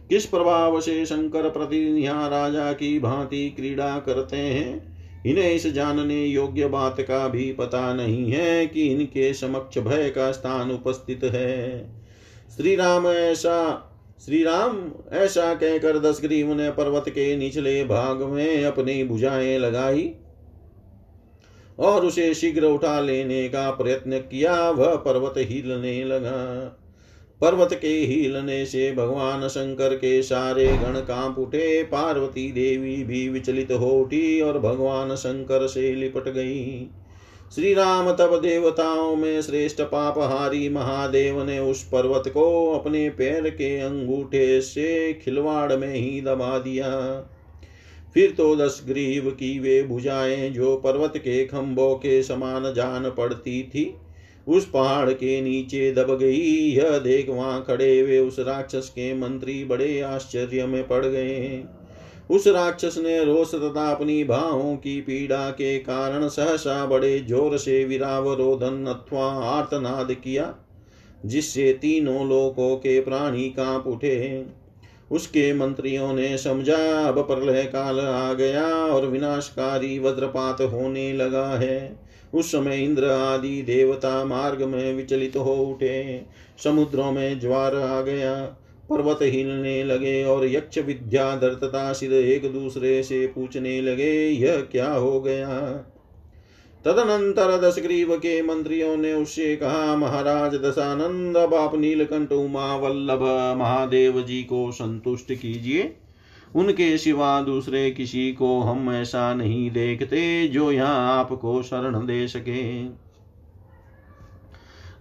S1: किस प्रभाव से शंकर प्रतिदिन यहाँ राजा की भांति क्रीड़ा करते हैं? इन्हें इस जानने योग्य बात का भी पता नहीं है कि इनके समक्ष भय का स्थान उपस्थित है। श्री राम ऐसा श्री राम ऐसा कहकर दशग्रीव ने पर्वत के निचले भाग में अपनी भुजाएँ लगाई और उसे शीघ्र उठा लेने का प्रयत्न किया। वह पर्वत हिलने लगा। पर्वत के हिलने से भगवान शंकर के सारे गण काँप उठे, पार्वती देवी भी विचलित हो उठी और भगवान शंकर से लिपट गई। श्री राम तब देवताओं में श्रेष्ठ पापहारी महादेव ने उस पर्वत को अपने पैर के अंगूठे से खिलवाड़ में ही दबा दिया। फिर तो दस ग्रीव की वे भुजाएँ जो पर्वत के खंभों के समान जान पड़ती थी। उस पहाड़ के नीचे दब गई। यह देख वहाँ खड़े हुए उस राक्षस के मंत्री बड़े आश्चर्य में पड़ गए। उस राक्षस ने रोष तथा अपनी भावों की पीड़ा के कारण सहसा बड़े ज़ोर से विराव रोधन अथवा आर्तनाद किया, जिससे तीनों लोकों के प्राणी काँप उठे। उसके मंत्रियों ने समझा, अब प्रलय काल आ गया और विनाशकारी वज्रपात होने लगा है। उस समय इंद्र आदि देवता मार्ग में विचलित हो उठे। समुद्रों में ज्वार आ गया, पर्वत हिलने लगे और यक्ष विद्याधर तथा सिर एक दूसरे से पूछने लगे, यह क्या हो गया? तदनंतर दशग्रीव के मंत्रियों ने उससे कहा, महाराज दशानंद, अब आप नीलकंठ उमा वल्लभ महादेव जी को संतुष्ट कीजिए। उनके सिवा दूसरे किसी को हम ऐसा नहीं देखते जो यहाँ आपको शरण दे सके।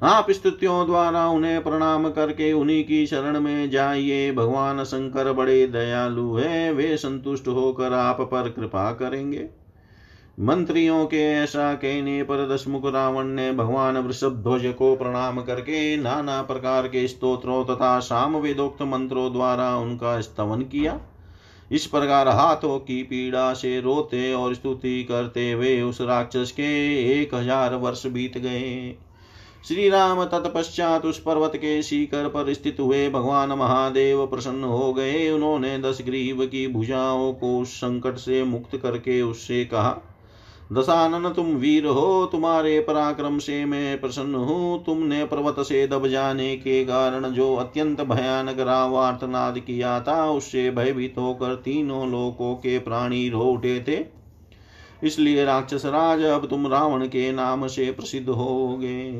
S1: आप स्तुतियों द्वारा उन्हें प्रणाम करके उन्हीं की शरण में जाइए। भगवान शंकर बड़े दयालु है, वे संतुष्ट होकर आप पर कृपा करेंगे। मंत्रियों के ऐसा कहने पर दशमुख रावण ने भगवान वृषभ ध्वज को प्रणाम करके नाना प्रकार के स्तोत्रों तथा साम वेदोक्त मंत्रों द्वारा उनका स्तवन किया। इस प्रकार हाथों की पीड़ा से रोते और स्तुति करते हुए उस राक्षस के एक हज़ार वर्ष बीत गए। श्री राम तत्पश्चात उस पर्वत के शिखर पर स्थित हुए भगवान महादेव प्रसन्न हो गए। उन्होंने दस ग्रीव की भुजाओं को संकट से मुक्त करके उससे कहा दशानन तुम वीर हो, तुम्हारे पराक्रम से मैं प्रसन्न हूँ। तुमने पर्वत से दब जाने के कारण जो अत्यंत भयानक रावार्तनाद किया था, उससे भयभीत होकर तीनों लोकों के प्राणी रो उठे थे। इसलिए राक्षस राज, अब तुम रावण के नाम से प्रसिद्ध होगे।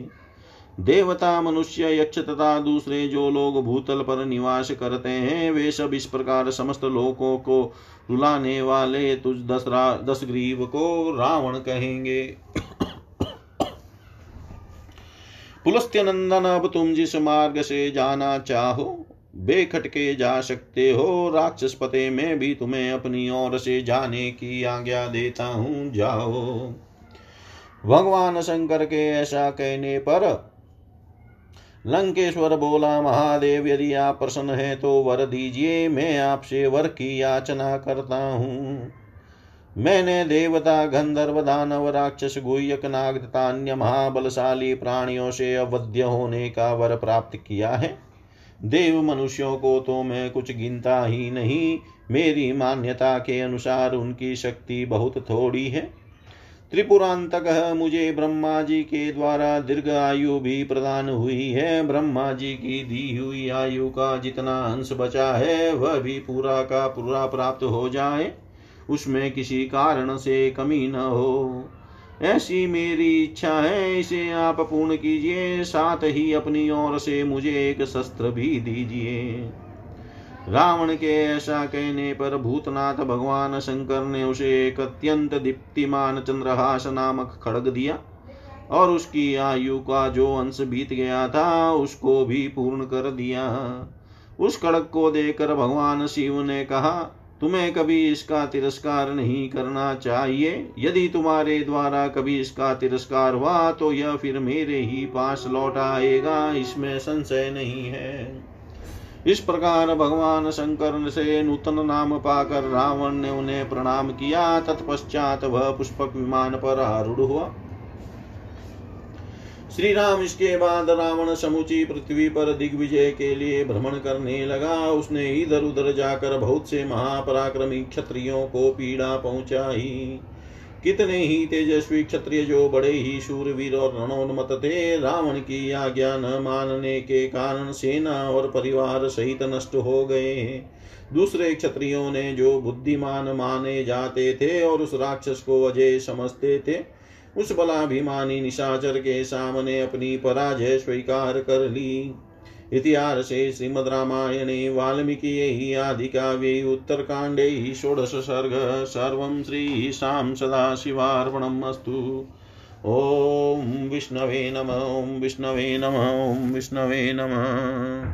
S1: देवता, मनुष्य, यक्ष तथा दूसरे जो लोग भूतल पर निवास करते हैं, वे सब इस प्रकार समस्त लोकों को रुलाने वाले तुझ दस दस ग्रीव को रावण कहेंगे। पुलस्त्य नंदन, अब तुम जिस मार्ग से जाना चाहो बेखटके जा सकते हो। राक्षस पते में भी तुम्हें अपनी ओर से जाने की आज्ञा देता हूँ। जाओ। भगवान शंकर के ऐसा कहने पर लंकेश्वर बोला, महादेव, यदि आप प्रसन्न है तो वर दीजिए, मैं आपसे वर की याचना करता हूँ। मैंने देवता, गंधर्व, दानव, राक्षस तथा अन्य महाबलशाली प्राणियों से अवध्य होने का वर प्राप्त किया है। देव मनुष्यों को तो मैं कुछ गिनता ही नहीं, मेरी मान्यता के अनुसार उनकी शक्ति बहुत थोड़ी है। त्रिपुरांतक मुझे ब्रह्मा जी के द्वारा दीर्घ आयु भी प्रदान हुई है। ब्रह्मा जी की दी हुई आयु का जितना अंश बचा है, वह भी पूरा का पूरा प्राप्त हो जाए। उसमें किसी कारण से कमी न हो। ऐसी मेरी इच्छा है, इसे आप पूर्ण कीजिए, साथ ही अपनी ओर से मुझे एक शस्त्र भी दीजिए। रावण के ऐसा कहने पर भूतनाथ भगवान शंकर ने उसे एक अत्यंत दीप्तिमान चंद्रहास नामक खड़ग दिया और उसकी आयु का जो अंश बीत गया था, उसको भी पूर्ण कर दिया। उस खड़ग को देखकर भगवान शिव ने कहा, तुम्हें कभी इसका तिरस्कार नहीं करना चाहिए। यदि तुम्हारे द्वारा कभी इसका तिरस्कार हुआ तो यह फिर मेरे ही पास लौट आएगा। इसमें संशय नहीं है। इस प्रकार भगवान शंकर से नूतन नाम पाकर रावण ने उन्हें प्रणाम किया। तत्पश्चात वह पुष्पक विमान पर आरूढ़ हुआ। श्री राम इसके बाद रावण समुची पृथ्वी पर दिग्विजय के लिए भ्रमण करने लगा। उसने इधर उधर जाकर बहुत से महापराक्रमी क्षत्रियों को पीड़ा पहुंचाई। कितने ही तेजस्वी क्षत्रिय जो बड़े ही शूरवीर और रणोन्मत थे, रावण की आज्ञा न मानने के कारण सेना और परिवार सहित नष्ट हो गए दूसरे क्षत्रियों ने जो बुद्धिमान माने जाते थे और उस राक्षस को अजय समझते थे, उस बलाभिमानी निशाचर के सामने अपनी पराजय स्वीकार कर ली। इतिहासे श्रीमद्रामायणे वाल्मीकियै आदिकाव्ये उत्तरकाण्डे षोडश सर्ग सर्वं श्रीशां सदाशिवार्पणम् अस्तु। ॐ विष्णवे नम, ॐ विष्णवे नम, ॐ विष्णवे नमः।